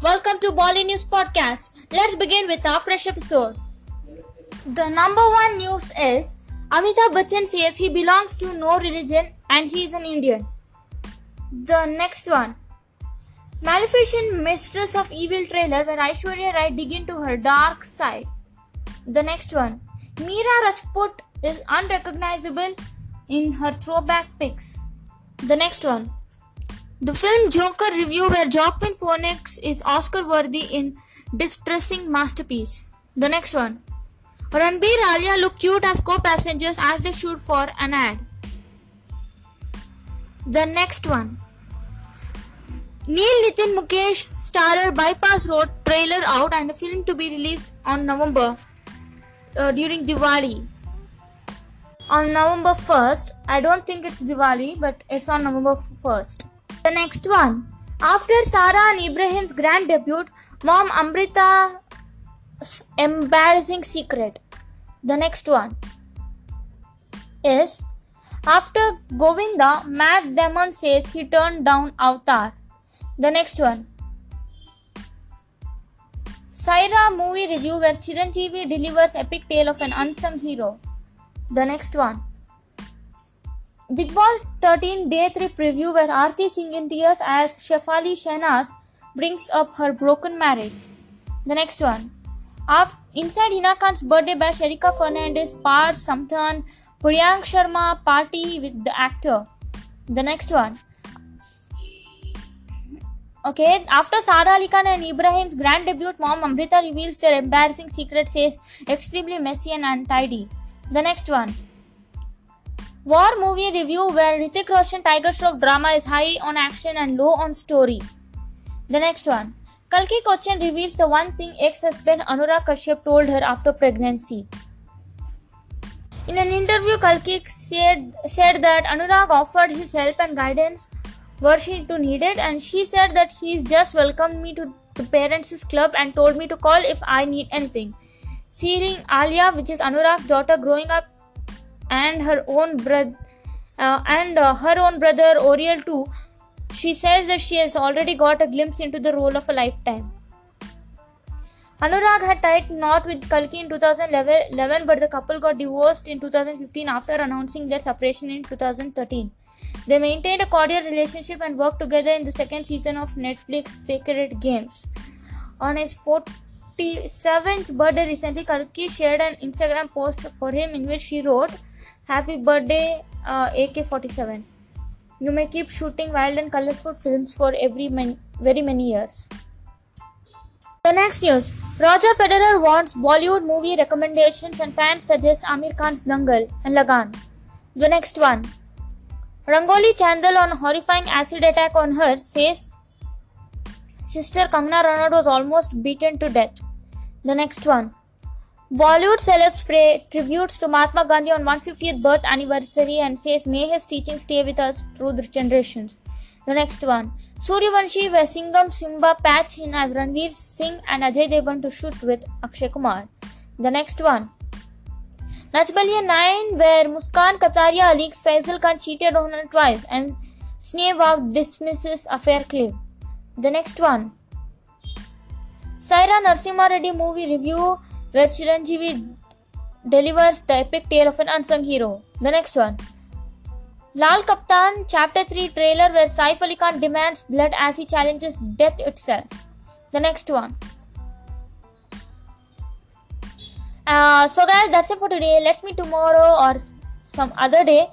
Welcome to Bolly News Podcast. Let's begin with our fresh episode. The number one news is Amitabh Bachchan says he belongs to no religion and he is an Indian. The next one Maleficent Mistress of Evil trailer where Aishwarya Rai dig into her dark side. The next one Meera Rajput is unrecognizable in her throwback pics. The next one the film Joker review where Joaquin Phoenix is Oscar worthy in distressing masterpiece. The next one. Ranbir Alia look cute as co-passengers as they shoot for an ad. The next one. Neil Nitin Mukesh starrer Bypass Road trailer out and the film to be released on November uh, during Diwali. On November 1st, I don't think it's Diwali, but it's on November 1st. The next one. After Sara and Ibrahim's grand debut, mom Amrita's embarrassing secret. The next one is after Govinda, Matt Damon says he turned down Avatar. The next one. Sye Raa movie review where Chiranjeevi delivers epic tale of an unsung hero. The next one. Bigg Boss 13 Day 3 preview where Aarti Singh in tears as Shefali Shahnaz brings up her broken marriage. The next one. After, inside Hina Khan's birthday bash, Erica Fernandes, Parth Samthaan, Priyank Sharma party with the actor. The next one. Okay, after Sara Ali Khan and Ibrahim's grand debut, mom Amrita reveals their embarrassing secret, says extremely messy and untidy. The next one. War movie review where Hrithik Roshan Tiger Shroff drama is high on action and low on story. The next one. Kalki Koechlin reveals the one thing ex-husband Anurag Kashyap told her after pregnancy. In an interview, Kalki said, said that Anurag offered his help and guidance were she to need it and she said that he's just welcomed me to the parents' club and told me to call if I need anything. Seeing Alia, which is Anurag's daughter, growing up and her own brother uh, and uh, her own brother Oriel too. She says that she has already got a glimpse into the role of a lifetime. Anurag had tied knot with Kalki in 2011, but the couple got divorced in 2015 after announcing their separation in 2013. They maintained a cordial relationship and worked together in the second season of Netflix Sacred Games. On his 47th birthday recently, Kalki shared an Instagram post for him in which she wrote, Happy birthday, uh, AK-47. You may keep shooting wild and colorful films for every man- very many years. The next news. Roger Federer wants Bollywood movie recommendations and fans suggest Aamir Khan's Dangal and Lagaan. The next one. Rangoli Chandel on horrifying acid attack on her says sister Kangana Ranaut was almost beaten to death. The next one. Bollywood celebs pay tributes to Mahatma Gandhi on 150th birth anniversary and says may his teachings stay with us through the generations. The next one. Sooryavanshi where Singham Simmba patch in as Ranveer Singh and Ajay Devgan to shoot with Akshay Kumar. The next one. Nach Baliye 9 where Muskan Kataria leaks Faisal Khan cheated on her twice and Snehwag dismisses affair claim. The next one. Sye Raa Narasimha Reddy movie review where Chiranjeevi delivers the epic tale of an unsung hero. The next one. Lal Kaptan Chapter 3 trailer where Saif Ali Khan demands blood as he challenges death itself. The next one. Uh, so guys, that's it for today. Let's meet tomorrow or some other day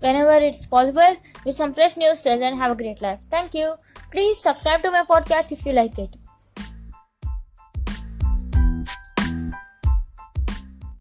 whenever it's possible with some fresh news and have a great life. Thank you. Please subscribe to my podcast if you like it.